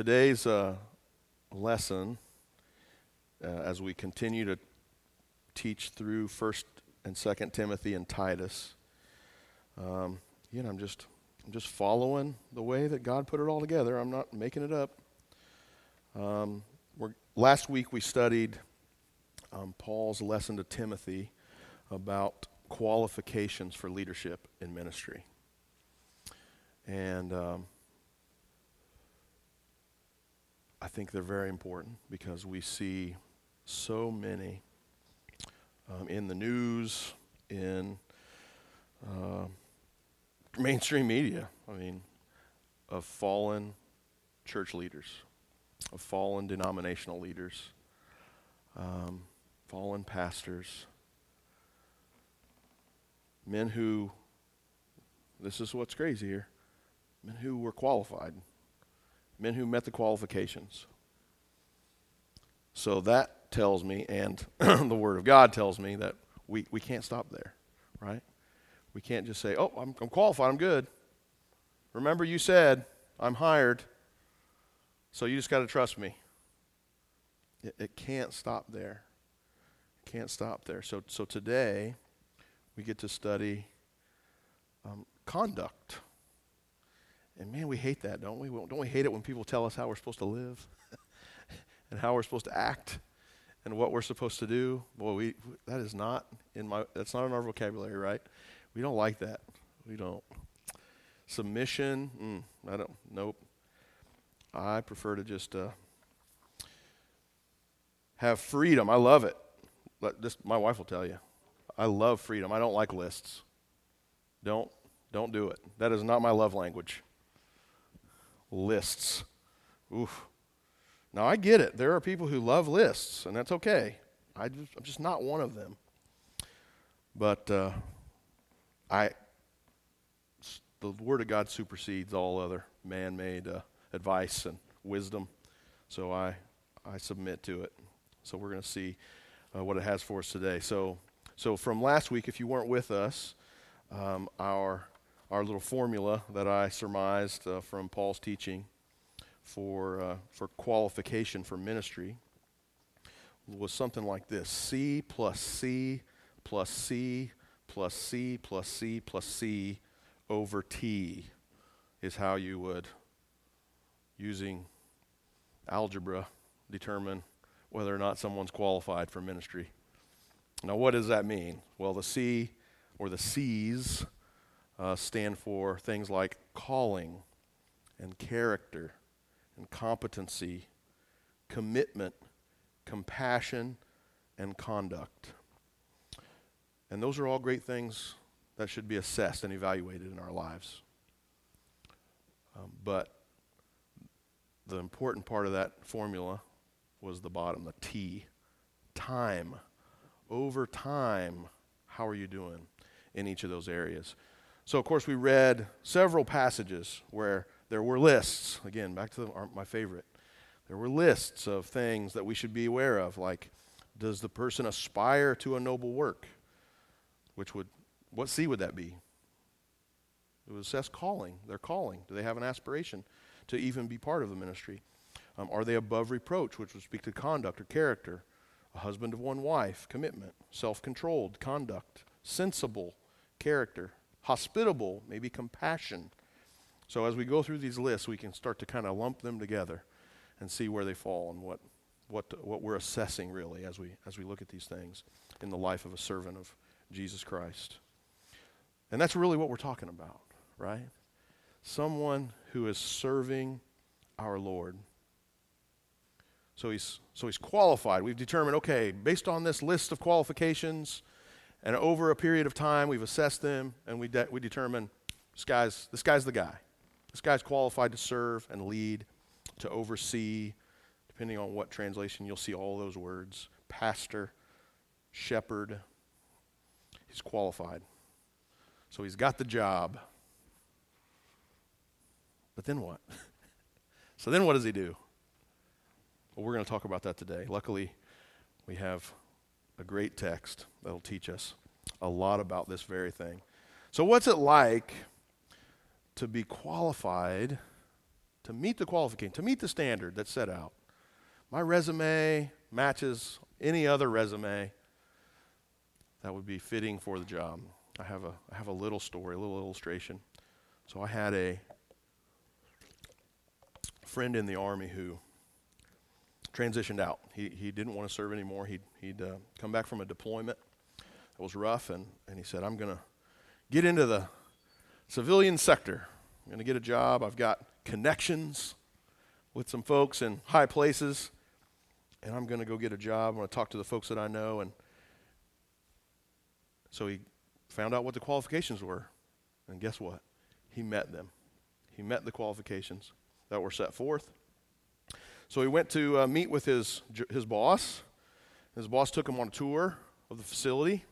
today's uh, lesson, uh, as we continue to teach through First and Second Timothy and Titus, um, you know, I'm just I'm just following the way that God put it all together. I'm not making it up. Um, last week we studied um, Paul's lesson to Timothy about qualifications for leadership in ministry. And um, I think they're very important because we see so many um, in the news, in uh, mainstream media, I mean, of fallen church leaders, of fallen denominational leaders, um, fallen pastors, men who, this is what's crazy here, men who were qualified, men who met the qualifications. So that tells me, and the Word of God tells me, that we, we can't stop there, right? We can't just say, oh, I'm, I'm qualified, I'm good. Remember, you said, I'm hired, so you just got to trust me. It, it can't stop there. It can't stop there. So, so today, we get to study um, conduct. And man, we hate that, don't we? Don't we hate it when people tell us how we're supposed to live and how we're supposed to act and what we're supposed to do? Boy, we that is not in my that's not in our vocabulary, right? We don't like that. We don't. Submission, mm, I don't. Nope. I prefer to just uh, have freedom. I love it. This, my wife will tell you. I love freedom. I don't like lists. Don't don't do it. That is not my love language. Lists. Oof. Now I get it. There are people who love lists, and that's okay. I just, I'm just not one of them. But uh, I, the Word of God supersedes all other man-made uh, advice and wisdom. So I, I submit to it. So we're going to see uh, what it has for us today. So, so from last week, if you weren't with us, um, our our little formula that I surmised uh, from Paul's teaching for uh, for qualification for ministry was something like this: C plus C plus C plus C plus C plus C over T is how you would, using algebra, determine whether or not someone's qualified for ministry. Now, what does that mean? Well, the C or the C's uh, stand for things like calling and character and competency, commitment, compassion, and conduct. And those are all great things that should be assessed and evaluated in our lives. Um, but the important part of that formula was the bottom, the T. Time. Over time, how are you doing in each of those areas? So, of course, we read several passages where there were lists. Again, back to the, my favorite. There were lists of things that we should be aware of, like does the person aspire to a noble work? Which would, what C would that be? It would assess calling, their calling. Do they have an aspiration to even be part of the ministry? Um, are they above reproach, which would speak to conduct or character? A husband of one wife, commitment, self controlled, conduct, sensible, character, hospitable, maybe compassion. So as we go through these lists, we can start to kind of lump them together and see where they fall and what, what, what we're assessing really as we, as we look at these things in the life of a servant of Jesus Christ. And that's really what we're talking about, right? Someone who is serving our Lord. So he's, so he's qualified. We've determined, okay, based on this list of qualifications, and over a period of time, we've assessed them, and we, de- we determine this guy's, this guy's the guy. This guy's qualified to serve and lead, to oversee, depending on what translation, you'll see all those words pastor, shepherd. He's qualified. So he's got the job. But then what? so then what does he do? Well, we're going to talk about that today. Luckily, we have a great text that'll teach us a lot about this very thing. So, what's it like to be qualified to meet the qualification, to meet the standard that's set out. My resume matches any other resume that would be fitting for the job. I have a, I have a little story, a little illustration. So I had a friend in the Army who transitioned out. He, he didn't want to serve anymore. He'd, he'd uh, come back from a deployment that was rough, and, and he said, I'm going to get into the civilian sector. I'm going to get a job. I've got connections with some folks in high places, and I'm going to go get a job. I'm going to talk to the folks that I know. And so he found out what the qualifications were, and guess what? He met them. He met the qualifications that were set forth. So he went to uh, meet with his, his boss. His boss took him on a tour of the facility.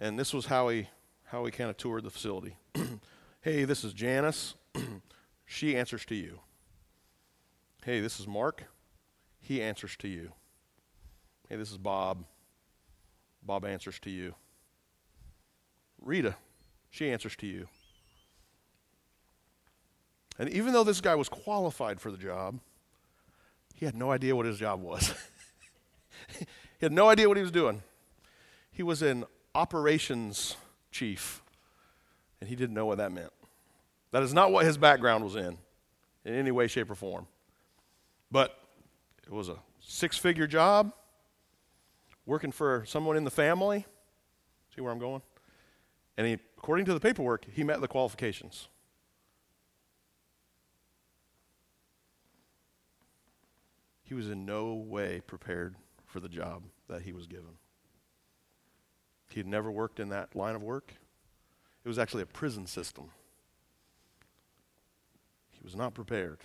And this was how he, how he kind of toured the facility. hey, this is Janice. she answers to you. Hey, this is Mark. He answers to you. Hey, this is Bob. Bob answers to you. Rita, she answers to you. And even though this guy was qualified for the job, he had no idea what his job was. he had no idea what he was doing. He was an operations chief, and he didn't know what that meant. That is not what his background was in, in any way, shape, or form. But it was a six figure job, working for someone in the family. See where I'm going? And he, according to the paperwork, he met the qualifications. He was in no way prepared for the job that he was given. He had never worked in that line of work. It was actually a prison system. He was not prepared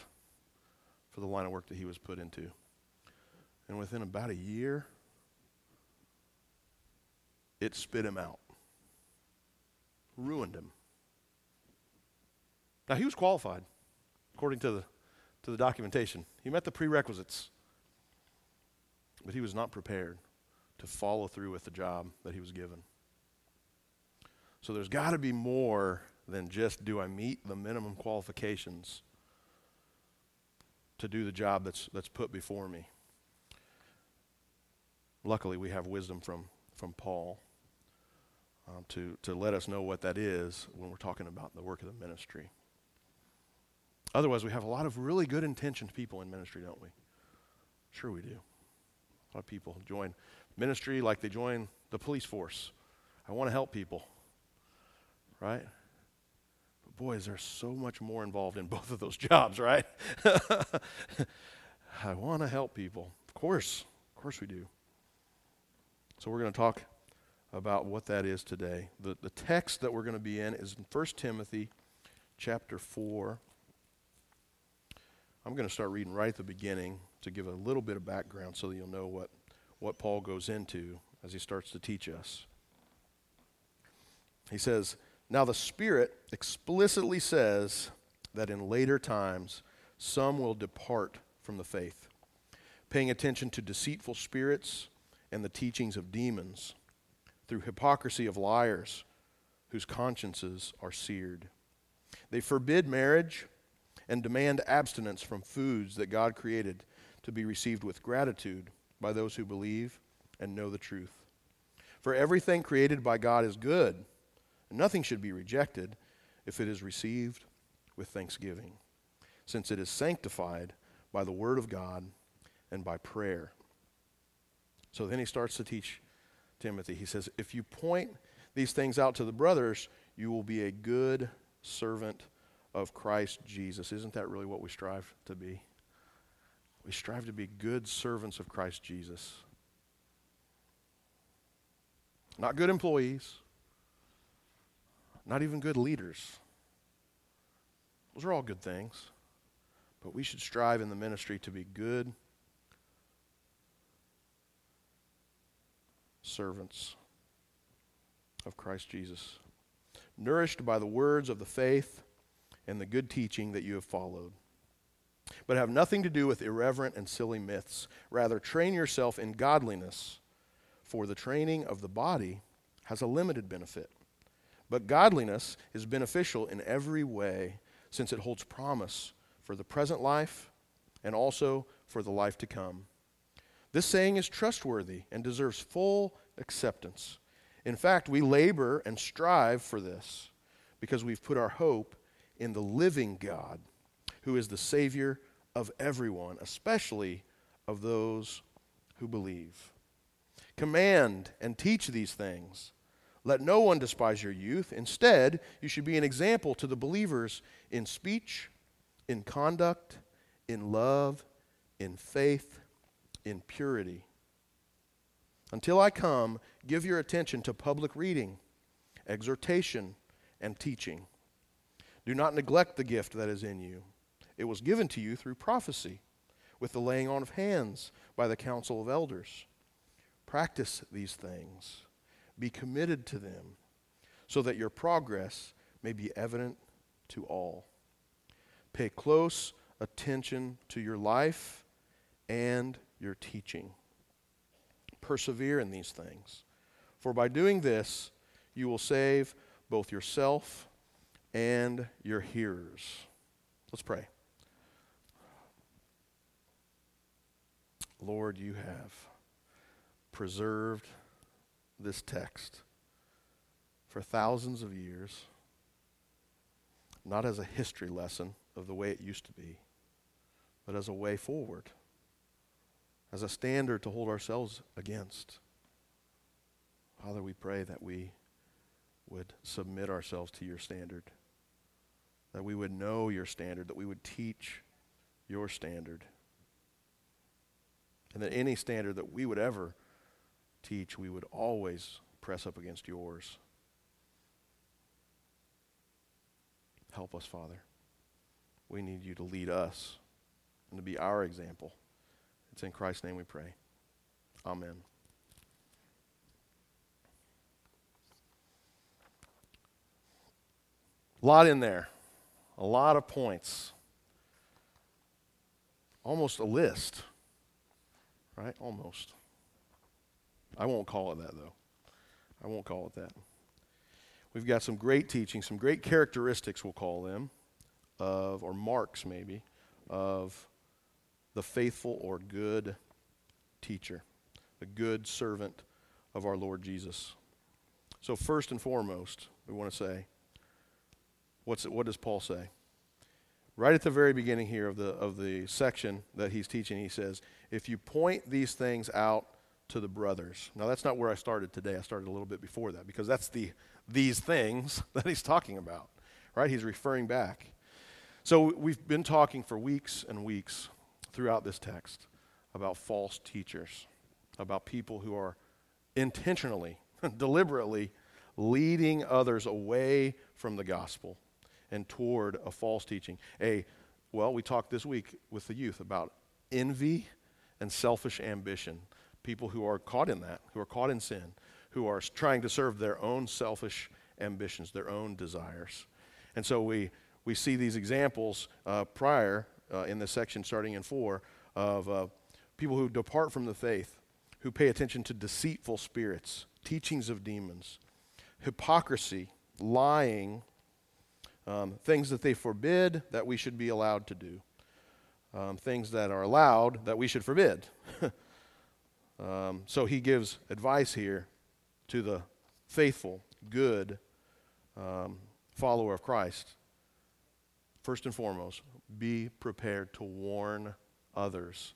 for the line of work that he was put into. And within about a year, it spit him out, ruined him. Now, he was qualified, according to the, to the documentation. He met the prerequisites but he was not prepared to follow through with the job that he was given. So there's got to be more than just do I meet the minimum qualifications to do the job that's, that's put before me. Luckily, we have wisdom from, from Paul uh, to, to let us know what that is when we're talking about the work of the ministry. Otherwise, we have a lot of really good intentioned people in ministry, don't we? Sure, we do. A lot of people join ministry like they join the police force. I want to help people, right? But boy, is there so much more involved in both of those jobs, right? I want to help people. Of course, of course we do. So we're going to talk about what that is today. The, the text that we're going to be in is in 1 Timothy chapter 4. I'm going to start reading right at the beginning to give a little bit of background so that you'll know what, what Paul goes into as he starts to teach us. He says, Now the Spirit explicitly says that in later times some will depart from the faith, paying attention to deceitful spirits and the teachings of demons, through hypocrisy of liars whose consciences are seared. They forbid marriage and demand abstinence from foods that God created to be received with gratitude by those who believe and know the truth. For everything created by God is good, and nothing should be rejected if it is received with thanksgiving, since it is sanctified by the word of God and by prayer. So then he starts to teach Timothy. He says, If you point these things out to the brothers, you will be a good servant of Christ Jesus. Isn't that really what we strive to be? We strive to be good servants of Christ Jesus. Not good employees, not even good leaders. Those are all good things. But we should strive in the ministry to be good servants of Christ Jesus, nourished by the words of the faith and the good teaching that you have followed but have nothing to do with irreverent and silly myths. Rather, train yourself in godliness, for the training of the body has a limited benefit. But godliness is beneficial in every way, since it holds promise for the present life and also for the life to come. This saying is trustworthy and deserves full acceptance. In fact, we labor and strive for this because we've put our hope in the living God, who is the Savior of everyone, especially of those who believe. Command and teach these things. Let no one despise your youth. Instead, you should be an example to the believers in speech, in conduct, in love, in faith, in purity. Until I come, give your attention to public reading, exhortation, and teaching. Do not neglect the gift that is in you. It was given to you through prophecy, with the laying on of hands by the council of elders. Practice these things, be committed to them, so that your progress may be evident to all. Pay close attention to your life and your teaching. Persevere in these things, for by doing this, you will save both yourself and your hearers. Let's pray. Lord, you have preserved this text for thousands of years, not as a history lesson of the way it used to be, but as a way forward, as a standard to hold ourselves against. Father, we pray that we would submit ourselves to your standard, that we would know your standard, that we would teach your standard, and that any standard that we would ever teach, we would always press up against yours. Help us, Father. We need you to lead us and to be our example. It's in Christ's name we pray. Amen. A lot in there, a lot of points. Almost a list, right? Almost. I won't call it that, though. I won't call it that. We've got some great teaching, some great characteristics, we'll call them, of, or marks maybe, of the faithful or good teacher, the good servant of our Lord Jesus. So, first and foremost, we want to say, what's what does Paul say? Right at the very beginning here of the, of the section that he's teaching, he says, If you point these things out to the brothers. Now, that's not where I started today. I started a little bit before that because that's the these things that he's talking about, right? He's referring back. So, we've been talking for weeks and weeks throughout this text about false teachers, about people who are intentionally, deliberately leading others away from the gospel and toward a false teaching. A well, we talked this week with the youth about envy and selfish ambition. People who are caught in that, who are caught in sin, who are trying to serve their own selfish ambitions, their own desires. And so we, we see these examples uh, prior uh, in this section, starting in 4, of uh, people who depart from the faith, who pay attention to deceitful spirits, teachings of demons, hypocrisy, lying, um, things that they forbid that we should be allowed to do, um, things that are allowed that we should forbid. um, so he gives advice here to the faithful, good um, follower of Christ. First and foremost, be prepared to warn others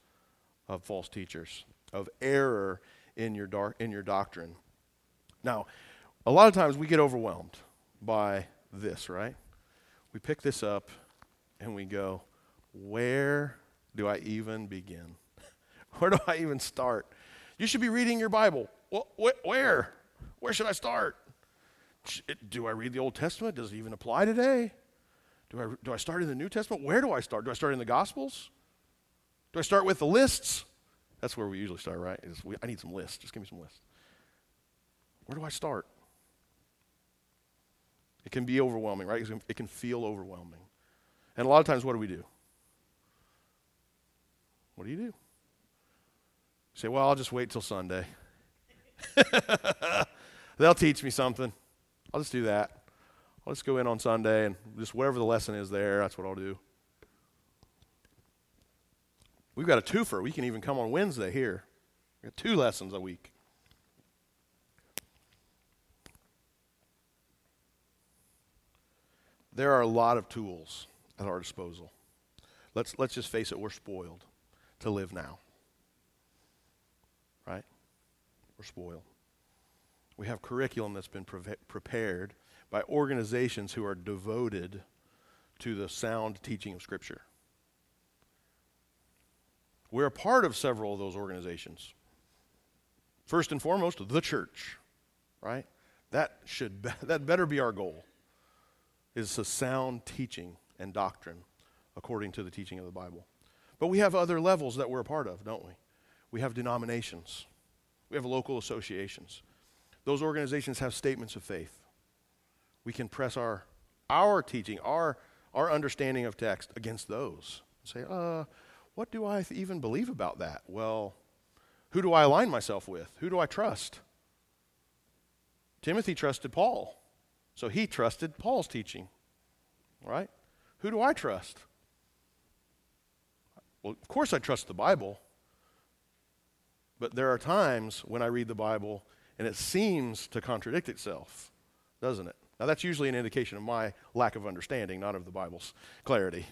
of false teachers, of error in your, in your doctrine. Now, a lot of times we get overwhelmed by this, right? We pick this up and we go, where do I even begin? where do I even start? You should be reading your Bible. Where? Where should I start? Do I read the Old Testament? Does it even apply today? Do I, do I start in the New Testament? Where do I start? Do I start in the Gospels? Do I start with the lists? That's where we usually start, right? We, I need some lists. Just give me some lists. Where do I start? It can be overwhelming, right? It can feel overwhelming. And a lot of times, what do we do? What do you do? You say, well, I'll just wait till Sunday. They'll teach me something. I'll just do that. I'll just go in on Sunday and just whatever the lesson is there, that's what I'll do. We've got a twofer. We can even come on Wednesday here. We've got two lessons a week. There are a lot of tools at our disposal. Let's, let's just face it, we're spoiled to live now. Right? We're spoiled. We have curriculum that's been pre- prepared by organizations who are devoted to the sound teaching of Scripture. We're a part of several of those organizations. First and foremost, the church, right? That should be, that better be our goal. Is a sound teaching and doctrine according to the teaching of the Bible. But we have other levels that we're a part of, don't we? We have denominations. We have local associations. Those organizations have statements of faith. We can press our our teaching, our our understanding of text against those. and Say, uh, what do I even believe about that? Well, who do I align myself with? Who do I trust? Timothy trusted Paul, so he trusted Paul's teaching, right? Who do I trust? Well, of course, I trust the Bible, but there are times when I read the Bible and it seems to contradict itself, doesn't it? Now, that's usually an indication of my lack of understanding, not of the Bible's clarity.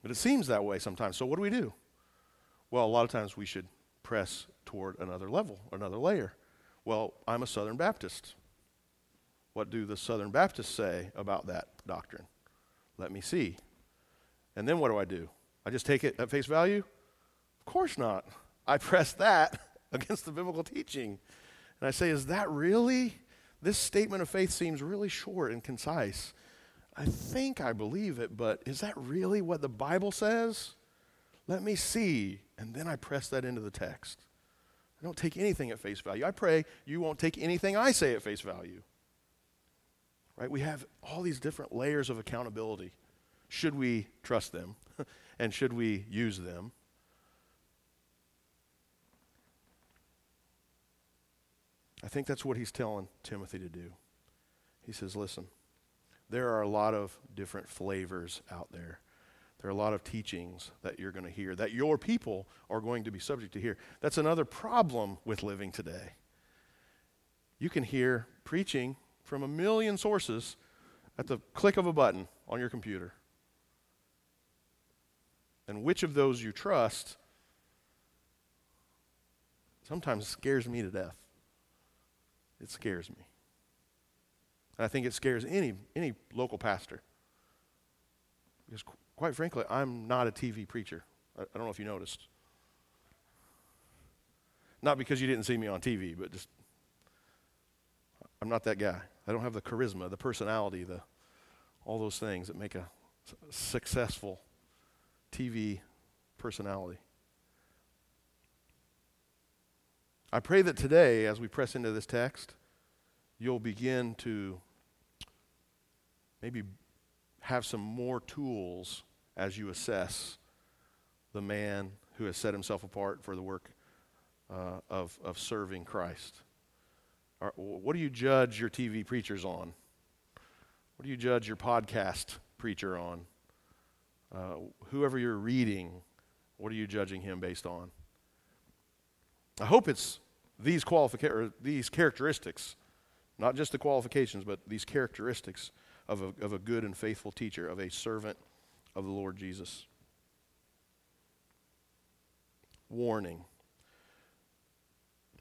But it seems that way sometimes. So what do we do? Well, a lot of times we should press toward another level, another layer. Well, I'm a Southern Baptist. What do the Southern Baptists say about that doctrine? Let me see. And then what do I do? I just take it at face value? Of course not. I press that against the biblical teaching. And I say, is that really? This statement of faith seems really short and concise. I think I believe it, but is that really what the Bible says? Let me see. And then I press that into the text. I don't take anything at face value. I pray you won't take anything I say at face value. Right? We have all these different layers of accountability. Should we trust them? and should we use them? I think that's what he's telling Timothy to do. He says, listen, there are a lot of different flavors out there. There are a lot of teachings that you're going to hear, that your people are going to be subject to hear. That's another problem with living today. You can hear preaching from a million sources at the click of a button on your computer. And which of those you trust sometimes scares me to death. It scares me. And I think it scares any, any local pastor. Because, quite frankly, I'm not a TV preacher. I, I don't know if you noticed. Not because you didn't see me on TV, but just, I'm not that guy. I don't have the charisma, the personality, the, all those things that make a successful TV personality. I pray that today, as we press into this text, you'll begin to maybe have some more tools as you assess the man who has set himself apart for the work uh, of, of serving Christ. What do you judge your TV preachers on? What do you judge your podcast preacher on? Uh, whoever you're reading, what are you judging him based on? I hope it's these qualifica- these characteristics, not just the qualifications, but these characteristics of a, of a good and faithful teacher, of a servant of the Lord Jesus. Warning.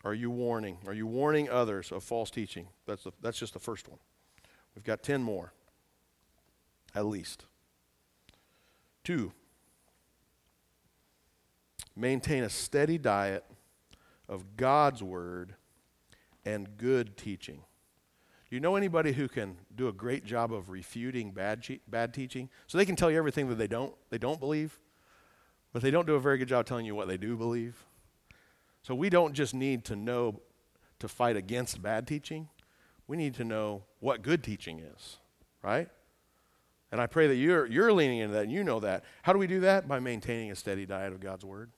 Are you warning? Are you warning others of false teaching? That's, the, that's just the first one. We've got 10 more, at least. Two, maintain a steady diet of God's word and good teaching. Do you know anybody who can do a great job of refuting bad, bad teaching? So they can tell you everything that they don't, they don't believe, but they don't do a very good job telling you what they do believe. So we don't just need to know to fight against bad teaching. We need to know what good teaching is, right? And I pray that you're, you're leaning into that and you know that. How do we do that? By maintaining a steady diet of God's Word.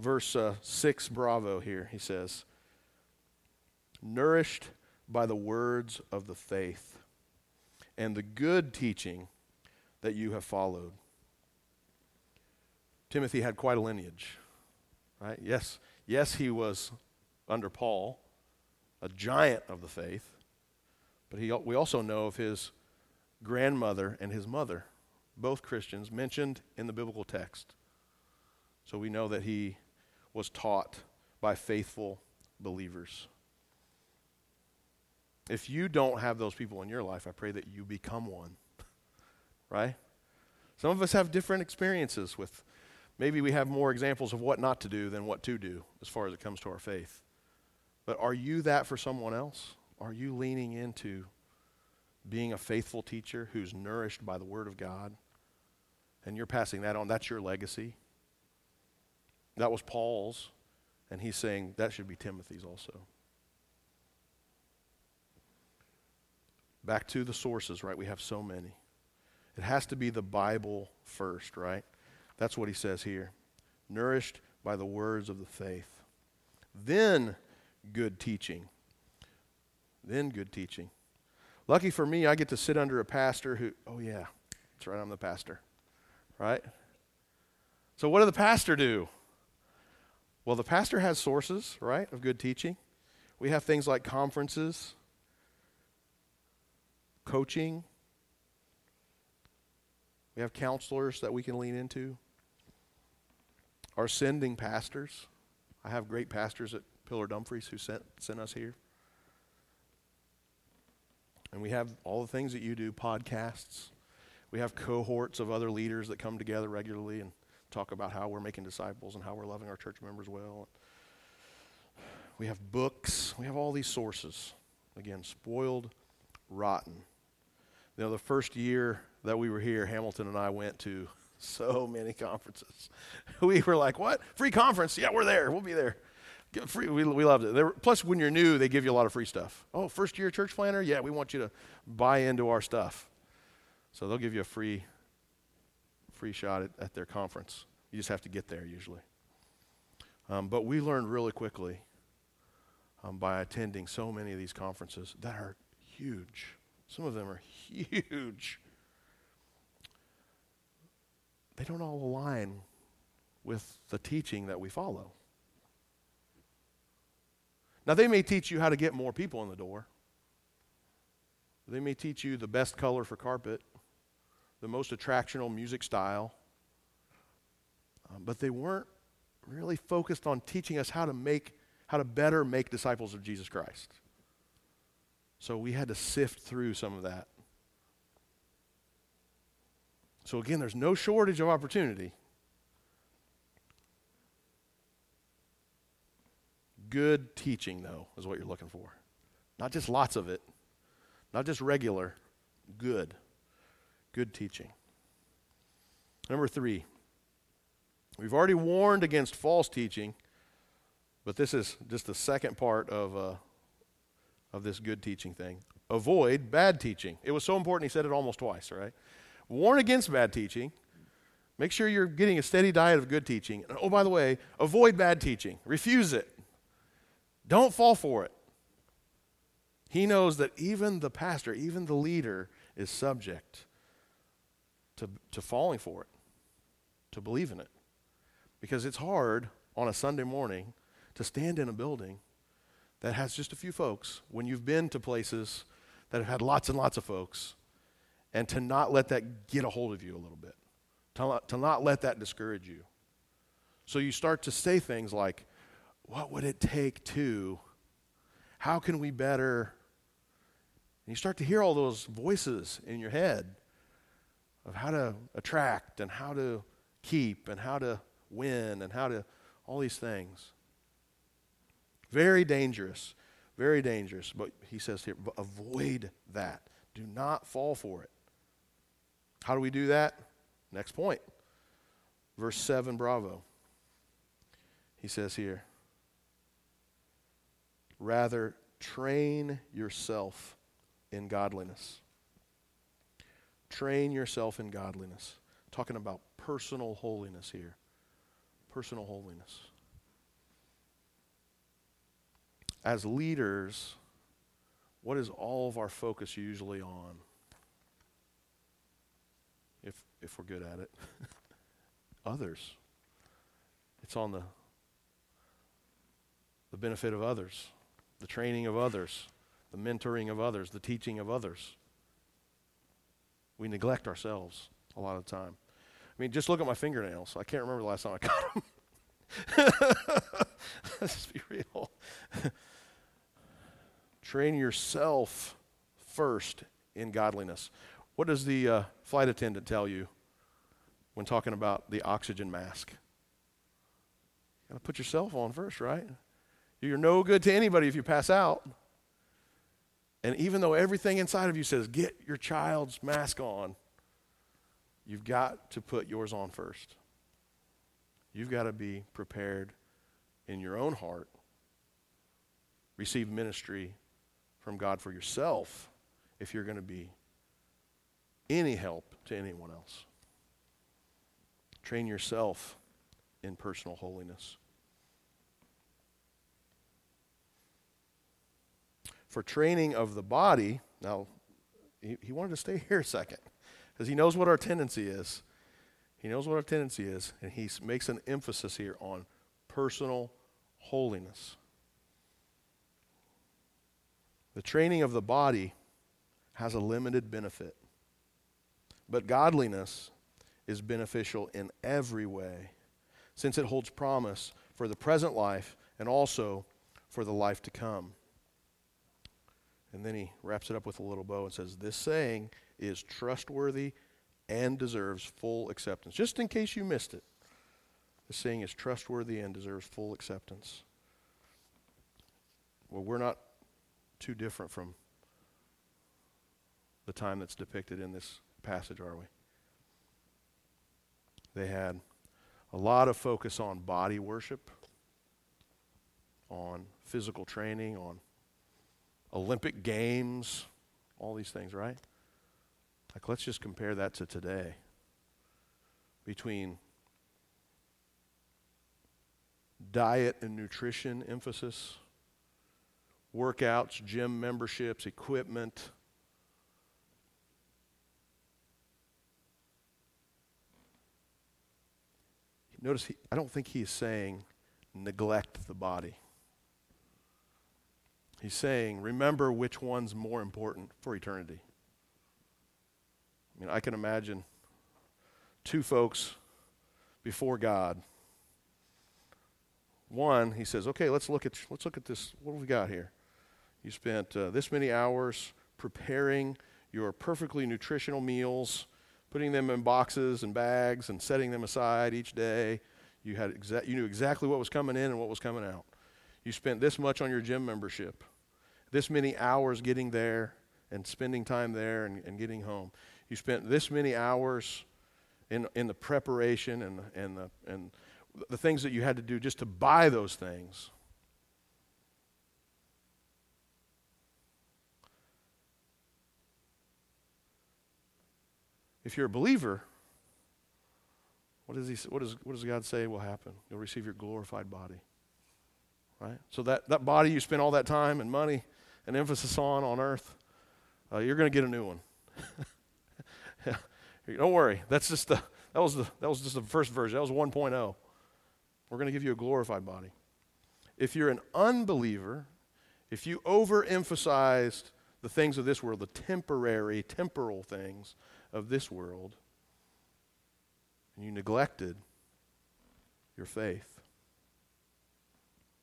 Verse uh, 6, bravo here, he says, Nourished by the words of the faith and the good teaching that you have followed. Timothy had quite a lineage, right? Yes, yes, he was under Paul, a giant of the faith, but he, we also know of his grandmother and his mother, both Christians, mentioned in the biblical text. So we know that he was taught by faithful believers. If you don't have those people in your life, I pray that you become one. right? Some of us have different experiences with maybe we have more examples of what not to do than what to do as far as it comes to our faith. But are you that for someone else? Are you leaning into being a faithful teacher who's nourished by the Word of God? And you're passing that on. That's your legacy. That was Paul's. And he's saying that should be Timothy's also. Back to the sources, right? We have so many. It has to be the Bible first, right? That's what he says here. Nourished by the words of the faith. Then good teaching. Then good teaching. Lucky for me, I get to sit under a pastor who, oh, yeah, that's right, I'm the pastor, right? So, what did the pastor do? Well, the pastor has sources, right, of good teaching. We have things like conferences, coaching. We have counselors that we can lean into. Our sending pastors. I have great pastors at Pillar Dumfries who sent, sent us here. And we have all the things that you do podcasts. We have cohorts of other leaders that come together regularly and talk about how we're making disciples and how we're loving our church members well. We have books. We have all these sources. Again, spoiled, rotten. You know, the first year that we were here, Hamilton and I went to so many conferences. We were like, what? Free conference? Yeah, we're there. We'll be there. Free, we, we loved it. Plus, when you're new, they give you a lot of free stuff. Oh, first year church planner? Yeah, we want you to buy into our stuff. So they'll give you a free, free shot at, at their conference. You just have to get there usually. Um, but we learned really quickly um, by attending so many of these conferences that are huge. Some of them are huge. They don't all align with the teaching that we follow. Now, they may teach you how to get more people in the door. They may teach you the best color for carpet, the most attractional music style. Um, but they weren't really focused on teaching us how to make, how to better make disciples of Jesus Christ. So we had to sift through some of that. So again, there's no shortage of opportunity. Good teaching, though, is what you're looking for. Not just lots of it, not just regular, good. Good teaching. Number three, we've already warned against false teaching, but this is just the second part of, uh, of this good teaching thing. Avoid bad teaching. It was so important, he said it almost twice, right? Warn against bad teaching. Make sure you're getting a steady diet of good teaching. And oh, by the way, avoid bad teaching. Refuse it. Don't fall for it. He knows that even the pastor, even the leader, is subject to, to falling for it, to believe in it. Because it's hard on a Sunday morning to stand in a building that has just a few folks when you've been to places that have had lots and lots of folks and to not let that get a hold of you a little bit, to, not, to not let that discourage you. So you start to say things like, what would it take to? How can we better? And you start to hear all those voices in your head of how to attract and how to keep and how to win and how to, all these things. Very dangerous. Very dangerous. But he says here, avoid that. Do not fall for it. How do we do that? Next point. Verse 7, bravo. He says here, Rather, train yourself in godliness. Train yourself in godliness. Talking about personal holiness here. Personal holiness. As leaders, what is all of our focus usually on? If, we're good at it. others. It's on the, the benefit of others, the training of others, the mentoring of others, the teaching of others. We neglect ourselves a lot of the time. I mean, just look at my fingernails. I can't remember the last time I cut them. Let's be real. Train yourself first in godliness. What does the uh, flight attendant tell you when talking about the oxygen mask? You got to put yourself on first, right? You're no good to anybody if you pass out. And even though everything inside of you says, get your child's mask on, you've got to put yours on first. You've got to be prepared in your own heart, receive ministry from God for yourself if you're going to be any help to anyone else. Train yourself in personal holiness. For training of the body, now, he, he wanted to stay here a second because he knows what our tendency is. He knows what our tendency is, and he makes an emphasis here on personal holiness. The training of the body has a limited benefit, but godliness is beneficial in every way, since it holds promise for the present life and also for the life to come. And then he wraps it up with a little bow and says, This saying is trustworthy and deserves full acceptance. Just in case you missed it, this saying is trustworthy and deserves full acceptance. Well, we're not too different from the time that's depicted in this passage, are we? They had a lot of focus on body worship, on physical training, on Olympic Games, all these things, right? Like, let's just compare that to today. Between diet and nutrition emphasis, workouts, gym memberships, equipment, Notice, he, I don't think he's saying neglect the body. He's saying remember which one's more important for eternity. I mean, I can imagine two folks before God. One, he says, "Okay, let's look at let's look at this. What have we got here? You spent uh, this many hours preparing your perfectly nutritional meals putting them in boxes and bags and setting them aside each day. You, had exa- you knew exactly what was coming in and what was coming out. You spent this much on your gym membership, this many hours getting there and spending time there and, and getting home. You spent this many hours in, in the preparation and, and, the, and the things that you had to do just to buy those things. If you're a believer, what does, he, what, does, what does God say will happen? You'll receive your glorified body. Right? So that, that body you spent all that time and money and emphasis on on earth, uh, you're going to get a new one. Don't worry. That's just the, that, was the, that was just the first version. That was 1.0. We're going to give you a glorified body. If you're an unbeliever, if you overemphasized the things of this world, the temporary, temporal things, of this world, and you neglected your faith.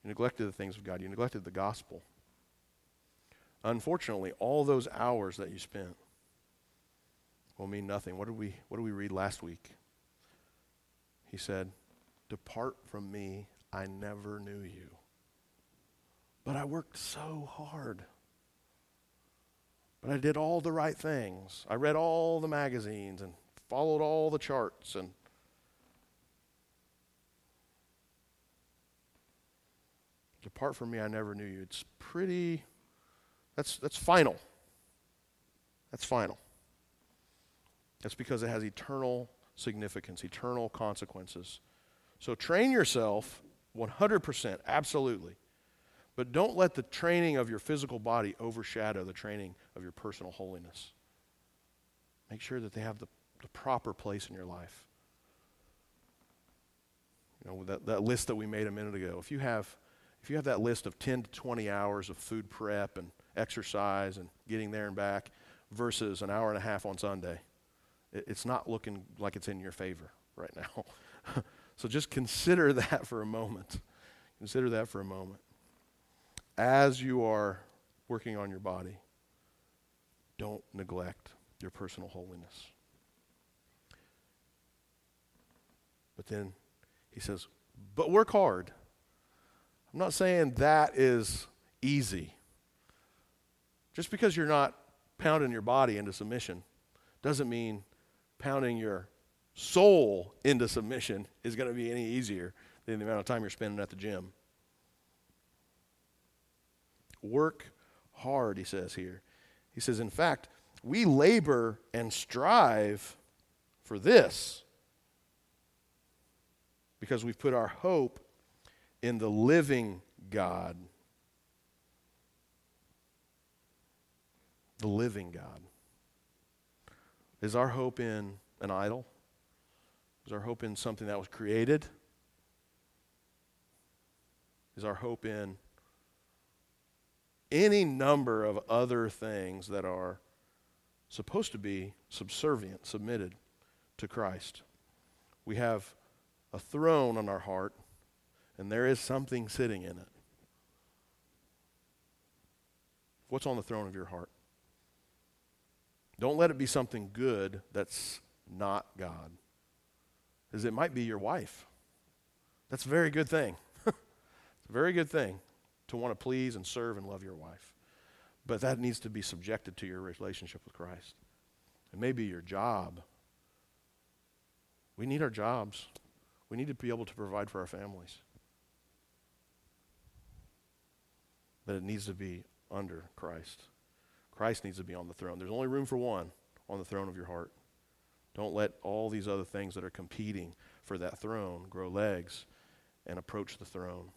You neglected the things of God. You neglected the gospel. Unfortunately, all those hours that you spent will mean nothing. What did we, what did we read last week? He said, Depart from me, I never knew you. But I worked so hard. But I did all the right things. I read all the magazines and followed all the charts and depart from me I never knew you. It's pretty that's that's final. That's final. That's because it has eternal significance, eternal consequences. So train yourself 100%, absolutely. But don't let the training of your physical body overshadow the training of your personal holiness. Make sure that they have the, the proper place in your life. You know, that, that list that we made a minute ago. If you have if you have that list of 10 to 20 hours of food prep and exercise and getting there and back versus an hour and a half on Sunday, it, it's not looking like it's in your favor right now. so just consider that for a moment. Consider that for a moment. As you are working on your body, don't neglect your personal holiness. But then he says, but work hard. I'm not saying that is easy. Just because you're not pounding your body into submission doesn't mean pounding your soul into submission is going to be any easier than the amount of time you're spending at the gym. Work hard, he says here. He says, in fact, we labor and strive for this because we've put our hope in the living God. The living God. Is our hope in an idol? Is our hope in something that was created? Is our hope in any number of other things that are supposed to be subservient, submitted to Christ? We have a throne on our heart and there is something sitting in it. What's on the throne of your heart? Don't let it be something good that's not God. Because it might be your wife. That's a very good thing. it's a very good thing to want to please and serve and love your wife. But that needs to be subjected to your relationship with Christ. It may be your job. We need our jobs. We need to be able to provide for our families. but it needs to be under Christ. Christ needs to be on the throne. There's only room for one on the throne of your heart. Don't let all these other things that are competing for that throne grow legs and approach the throne.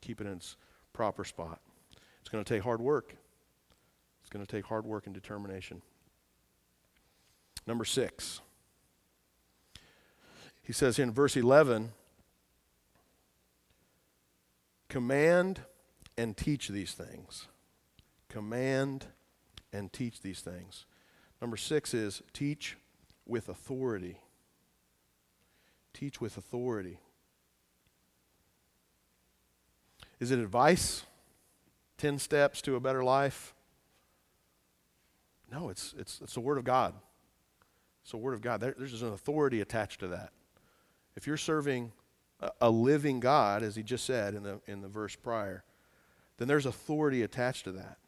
Keep it in its proper spot. It's going to take hard work. It's going to take hard work and determination. Number six. He says in verse 11 command and teach these things. Command and teach these things. Number six is teach with authority. Teach with authority. Is it advice? 10 steps to a better life? No, it's, it's, it's the Word of God. It's the Word of God. There, there's an authority attached to that. If you're serving a, a living God, as he just said in the, in the verse prior, then there's authority attached to that.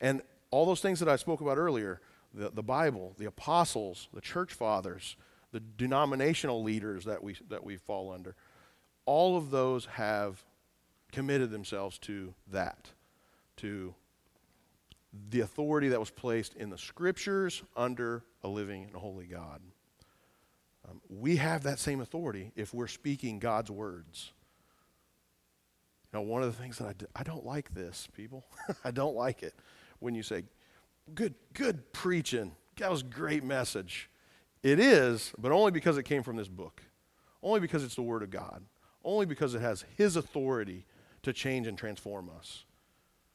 And all those things that I spoke about earlier the, the Bible, the apostles, the church fathers, the denominational leaders that we, that we fall under all of those have committed themselves to that, to the authority that was placed in the scriptures under a living and holy God. Um, we have that same authority if we're speaking God's words. Know, one of the things that I, do, I don't like this, people. I don't like it when you say, good, good preaching. That was a great message. It is, but only because it came from this book. Only because it's the Word of God. Only because it has His authority to change and transform us.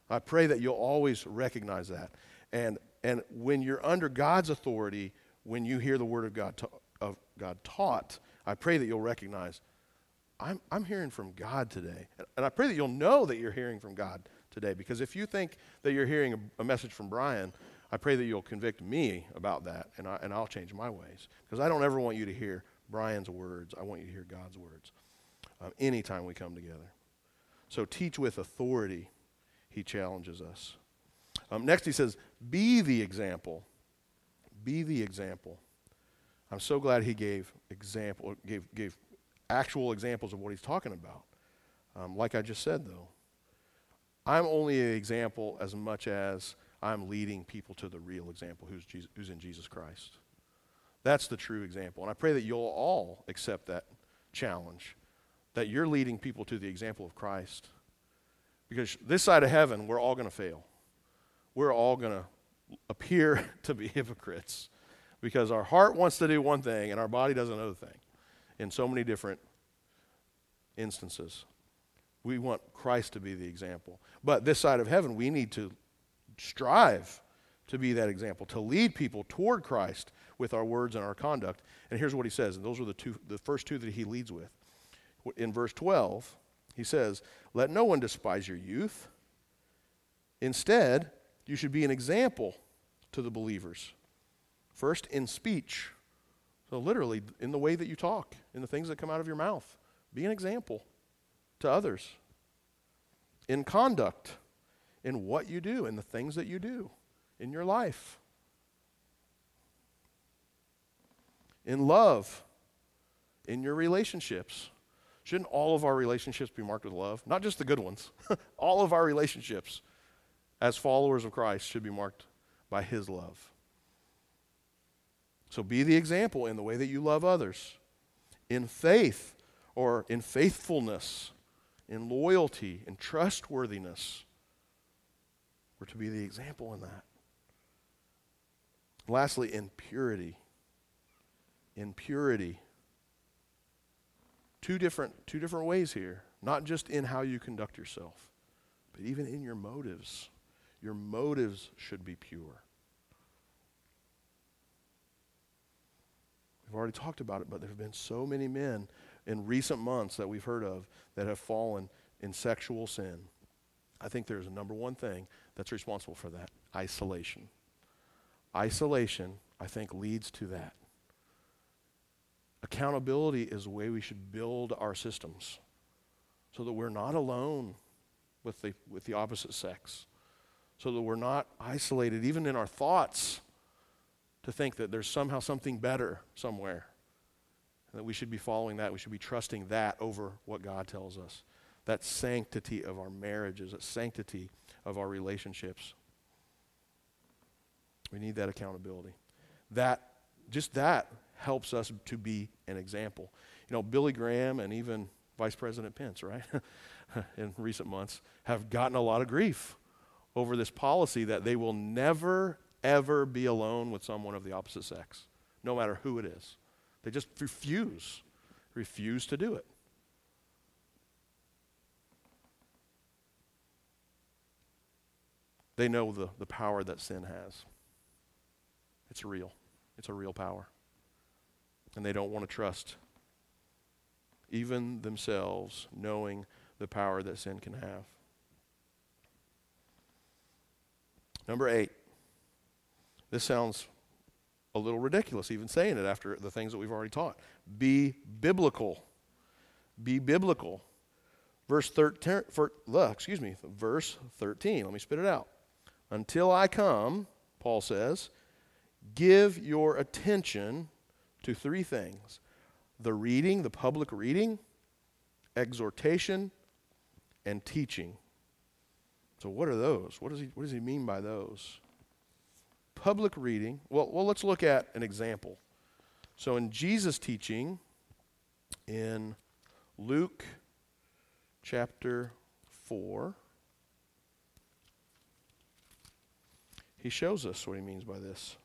I pray that you'll always recognize that. And, and when you're under God's authority, when you hear the Word of God, ta- of God taught, I pray that you'll recognize I'm, I'm hearing from God today. And I pray that you'll know that you're hearing from God today. Because if you think that you're hearing a, a message from Brian, I pray that you'll convict me about that and, I, and I'll change my ways. Because I don't ever want you to hear Brian's words. I want you to hear God's words um, anytime we come together. So teach with authority, he challenges us. Um, next, he says, be the example. Be the example. I'm so glad he gave example, gave, gave actual examples of what he's talking about. Um, like I just said, though, I'm only an example as much as I'm leading people to the real example who's, Jesus, who's in Jesus Christ. That's the true example. And I pray that you'll all accept that challenge, that you're leading people to the example of Christ. Because this side of heaven, we're all going to fail. We're all going to appear to be hypocrites because our heart wants to do one thing and our body does another thing in so many different instances. We want Christ to be the example. But this side of heaven, we need to strive to be that example, to lead people toward Christ with our words and our conduct. And here's what he says, and those are the two the first two that he leads with. In verse 12, he says, "Let no one despise your youth. Instead, you should be an example to the believers. First in speech, so literally in the way that you talk, in the things that come out of your mouth. Be an example to others. In conduct, in what you do, in the things that you do in your life. In love, in your relationships. Shouldn't all of our relationships be marked with love? Not just the good ones. all of our relationships as followers of Christ should be marked by His love. So be the example in the way that you love others, in faith or in faithfulness, in loyalty, in trustworthiness. We're to be the example in that. Lastly, in purity. In purity. Two different, two different ways here. Not just in how you conduct yourself, but even in your motives. Your motives should be pure. We've already talked about it, but there have been so many men in recent months that we've heard of that have fallen in sexual sin. I think there's a number one thing that's responsible for that isolation. Isolation, I think, leads to that. Accountability is the way we should build our systems so that we're not alone with the, with the opposite sex, so that we're not isolated, even in our thoughts, to think that there's somehow something better somewhere. And that we should be following that. We should be trusting that over what God tells us. That sanctity of our marriages, that sanctity of our relationships. We need that accountability. That, just that helps us to be an example. You know, Billy Graham and even Vice President Pence, right, in recent months, have gotten a lot of grief over this policy that they will never, ever be alone with someone of the opposite sex, no matter who it is. They just refuse, refuse to do it. They know the, the power that sin has. It's real. It's a real power. And they don't want to trust even themselves knowing the power that sin can have. Number eight. This sounds a little ridiculous, even saying it after the things that we've already taught. Be biblical. Be biblical. Verse 13, for, excuse me, verse 13. Let me spit it out. Until I come, Paul says, give your attention to three things the reading, the public reading, exhortation, and teaching. So, what are those? What does he, what does he mean by those? Public reading. Well, well, let's look at an example. So, in Jesus' teaching in Luke chapter 4, he shows us what he means by this.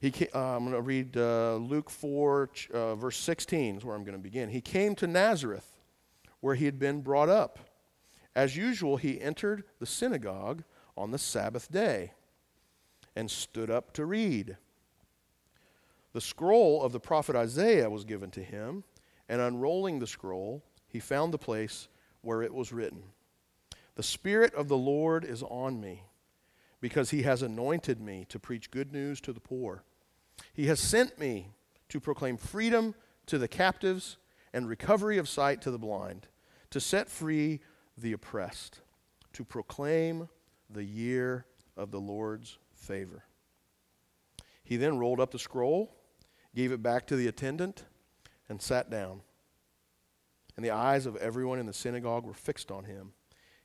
He came, uh, I'm going to read uh, Luke 4, uh, verse 16 is where I'm going to begin. He came to Nazareth where he had been brought up. As usual, he entered the synagogue on the Sabbath day and stood up to read. The scroll of the prophet Isaiah was given to him, and unrolling the scroll, he found the place where it was written The Spirit of the Lord is on me, because he has anointed me to preach good news to the poor. He has sent me to proclaim freedom to the captives and recovery of sight to the blind, to set free the oppressed, to proclaim the year of the Lord's favor. He then rolled up the scroll, gave it back to the attendant, and sat down. And the eyes of everyone in the synagogue were fixed on him.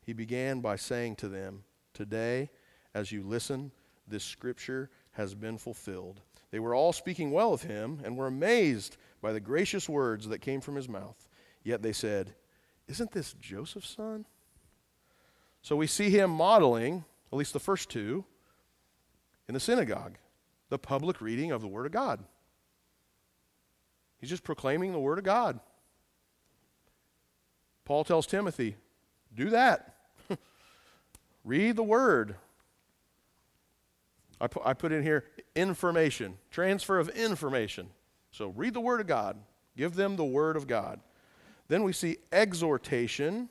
He began by saying to them, Today, as you listen, this scripture has been fulfilled. They were all speaking well of him and were amazed by the gracious words that came from his mouth. Yet they said, Isn't this Joseph's son? So we see him modeling, at least the first two, in the synagogue, the public reading of the Word of God. He's just proclaiming the Word of God. Paul tells Timothy, do that. Read the Word. I put, I put in here information, transfer of information. So read the Word of God, give them the Word of God. Then we see exhortation,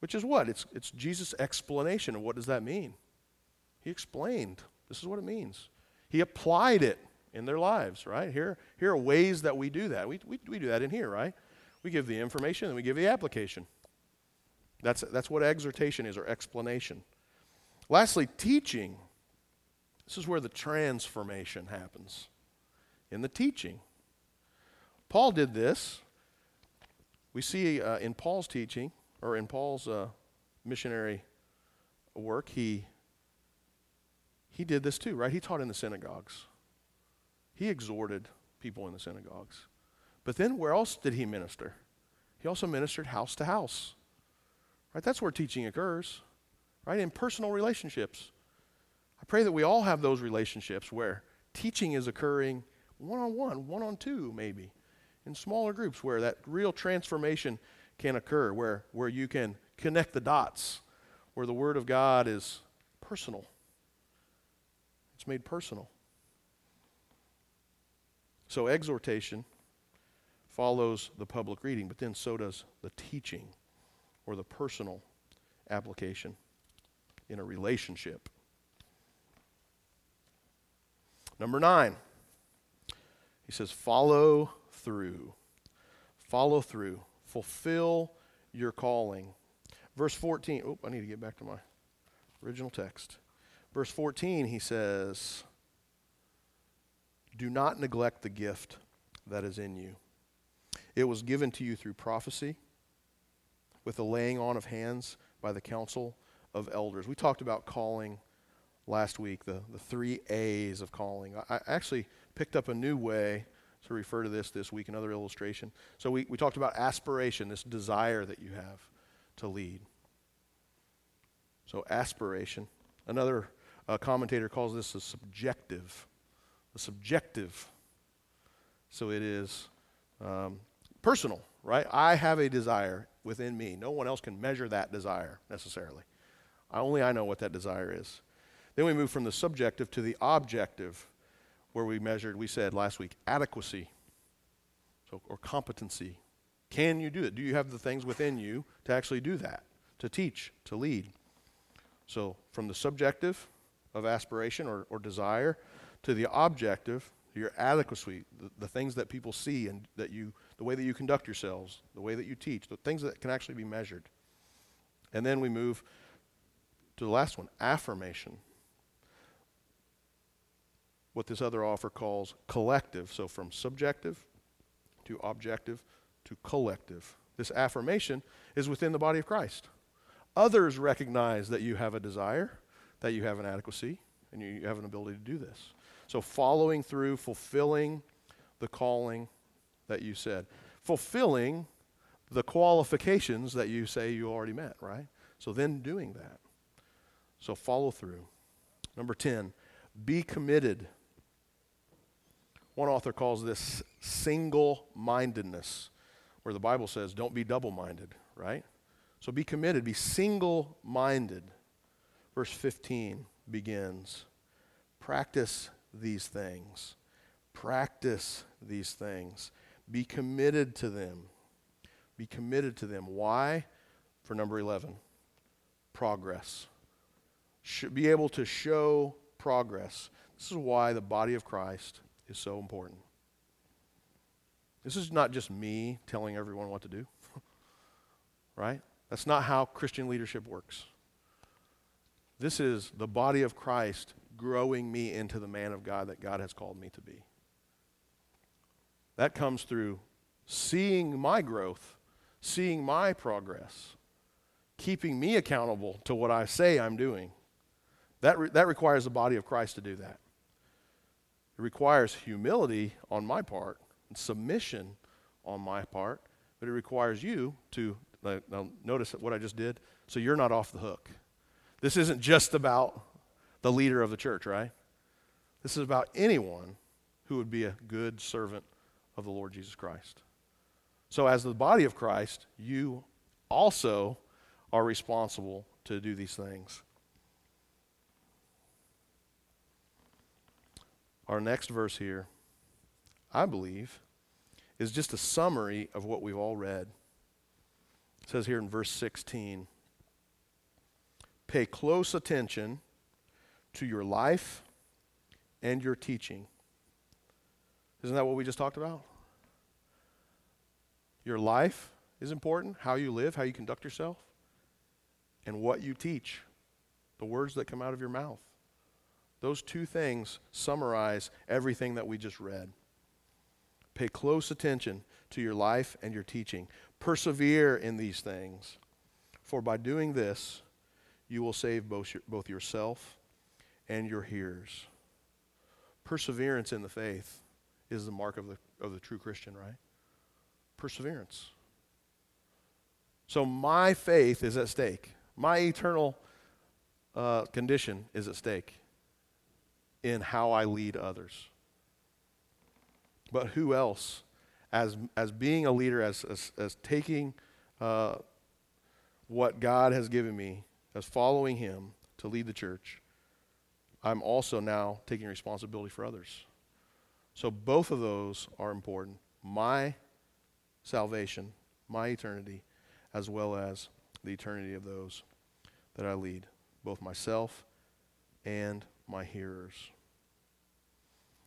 which is what? It's, it's Jesus' explanation. And what does that mean? He explained. This is what it means. He applied it in their lives, right? Here, here are ways that we do that. We, we, we do that in here, right? We give the information and we give the application. That's, that's what exhortation is, or explanation. Lastly, teaching. This is where the transformation happens in the teaching. Paul did this. We see uh, in Paul's teaching, or in Paul's uh, missionary work, he, he did this too, right? He taught in the synagogues, he exhorted people in the synagogues. But then where else did he minister? He also ministered house to house. Right? That's where teaching occurs. Right? In personal relationships. Pray that we all have those relationships where teaching is occurring one on one, one on two, maybe, in smaller groups where that real transformation can occur, where, where you can connect the dots, where the Word of God is personal. It's made personal. So, exhortation follows the public reading, but then so does the teaching or the personal application in a relationship. Number nine, he says, follow through. Follow through. Fulfill your calling. Verse 14, oh, I need to get back to my original text. Verse 14, he says, Do not neglect the gift that is in you it was given to you through prophecy with the laying on of hands by the council of elders. We talked about calling last week, the, the three A's of calling. I, actually picked up a new way to refer to this this week, another illustration. So we, we talked about aspiration, this desire that you have to lead. So, aspiration. Another uh, commentator calls this a subjective. A subjective. So it is um, personal, right? I have a desire within me. No one else can measure that desire necessarily. I, Only I know what that desire is. Then we move from the subjective to the objective, where we measured, we said last week, adequacy so, or competency. Can you do it? Do you have the things within you to actually do that, to teach, to lead? So, from the subjective of aspiration or, or desire to the objective, your adequacy, the, the things that people see and that you the way that you conduct yourselves, the way that you teach, the things that can actually be measured. And then we move to the last one affirmation. What this other offer calls collective. So from subjective to objective to collective. This affirmation is within the body of Christ. Others recognize that you have a desire, that you have an adequacy, and you have an ability to do this. So following through, fulfilling the calling that you said, fulfilling the qualifications that you say you already met, right? So then doing that. So follow through. Number 10, be committed. One author calls this single mindedness, where the Bible says don't be double minded, right? So be committed, be single minded. Verse 15 begins practice these things. Practice these things. Be committed to them. Be committed to them. Why? For number 11, progress. Should be able to show progress. This is why the body of Christ is so important. This is not just me telling everyone what to do, right? That's not how Christian leadership works. This is the body of Christ growing me into the man of God that God has called me to be. That comes through seeing my growth, seeing my progress, keeping me accountable to what I say I'm doing. That, re- that requires the body of Christ to do that. It requires humility on my part and submission on my part but it requires you to now notice what I just did. So you're not off the hook. This isn't just about the leader of the church, right? This is about anyone who would be a good servant of the Lord Jesus Christ. So, as the body of Christ, you also are responsible to do these things. Our next verse here, I believe, is just a summary of what we've all read. It says here in verse 16 Pay close attention to your life and your teaching. Isn't that what we just talked about? Your life is important, how you live, how you conduct yourself, and what you teach, the words that come out of your mouth. Those two things summarize everything that we just read. Pay close attention to your life and your teaching. Persevere in these things, for by doing this, you will save both, your, both yourself and your hearers. Perseverance in the faith is the mark of the, of the true Christian, right? Perseverance. So my faith is at stake. My eternal uh, condition is at stake in how I lead others. But who else, as, as being a leader, as, as, as taking uh, what God has given me, as following Him to lead the church, I'm also now taking responsibility for others. So both of those are important. My salvation, my eternity, as well as the eternity of those that I lead, both myself and my hearers.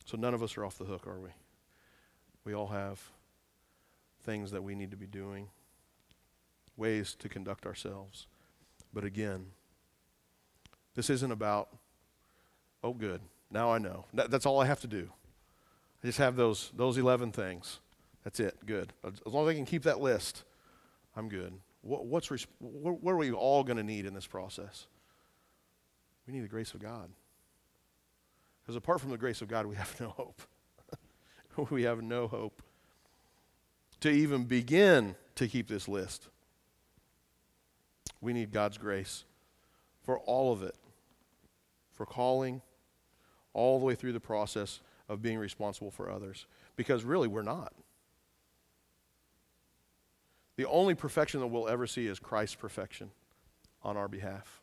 So none of us are off the hook, are we? We all have things that we need to be doing, ways to conduct ourselves. But again, this isn't about, oh, good, now I know. That, that's all I have to do. I just have those, those 11 things. That's it, good. As long as I can keep that list, I'm good. What, what's, what, what are we all going to need in this process? We need the grace of God. Because apart from the grace of God, we have no hope. we have no hope to even begin to keep this list. We need God's grace for all of it, for calling all the way through the process of being responsible for others. Because really, we're not. The only perfection that we'll ever see is Christ's perfection on our behalf.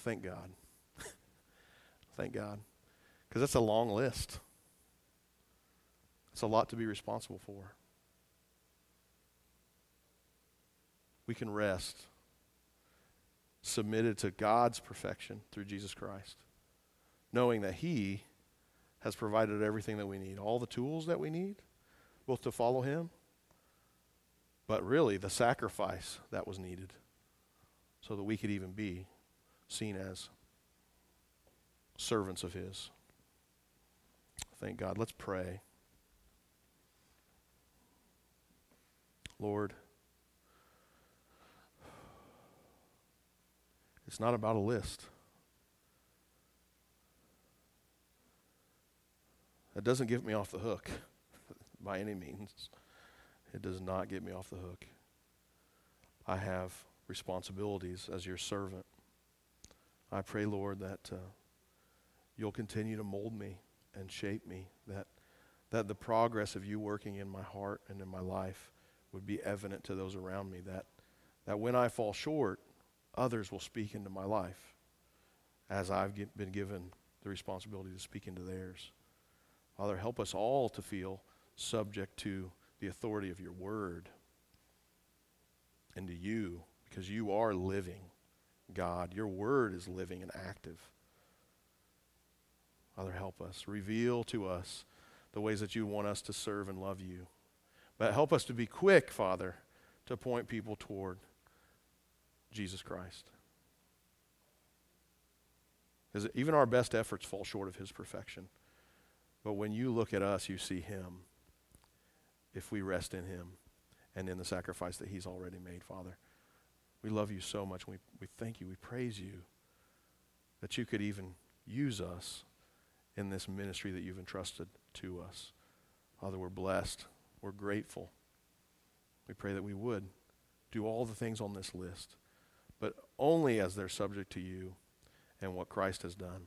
Thank God. Thank God. Because that's a long list. It's a lot to be responsible for. We can rest submitted to God's perfection through Jesus Christ, knowing that He has provided everything that we need, all the tools that we need, both to follow Him, but really the sacrifice that was needed so that we could even be seen as servants of His. Thank God. Let's pray. Lord, it's not about a list. That doesn't get me off the hook by any means. It does not get me off the hook. I have responsibilities as your servant. I pray, Lord, that uh, you'll continue to mold me and shape me, that, that the progress of you working in my heart and in my life would be evident to those around me, that, that when I fall short, others will speak into my life as I've get, been given the responsibility to speak into theirs. Father, help us all to feel subject to the authority of your word and to you because you are living God. Your word is living and active. Father, help us. Reveal to us the ways that you want us to serve and love you. But help us to be quick, Father, to point people toward Jesus Christ. Because even our best efforts fall short of his perfection. But when you look at us, you see him if we rest in him and in the sacrifice that he's already made, Father. We love you so much. We, we thank you. We praise you that you could even use us in this ministry that you've entrusted to us. Father, we're blessed. We're grateful. We pray that we would do all the things on this list, but only as they're subject to you and what Christ has done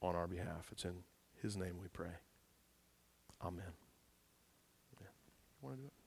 on our behalf. It's in his name we pray. Amen. Yeah. You want to do it?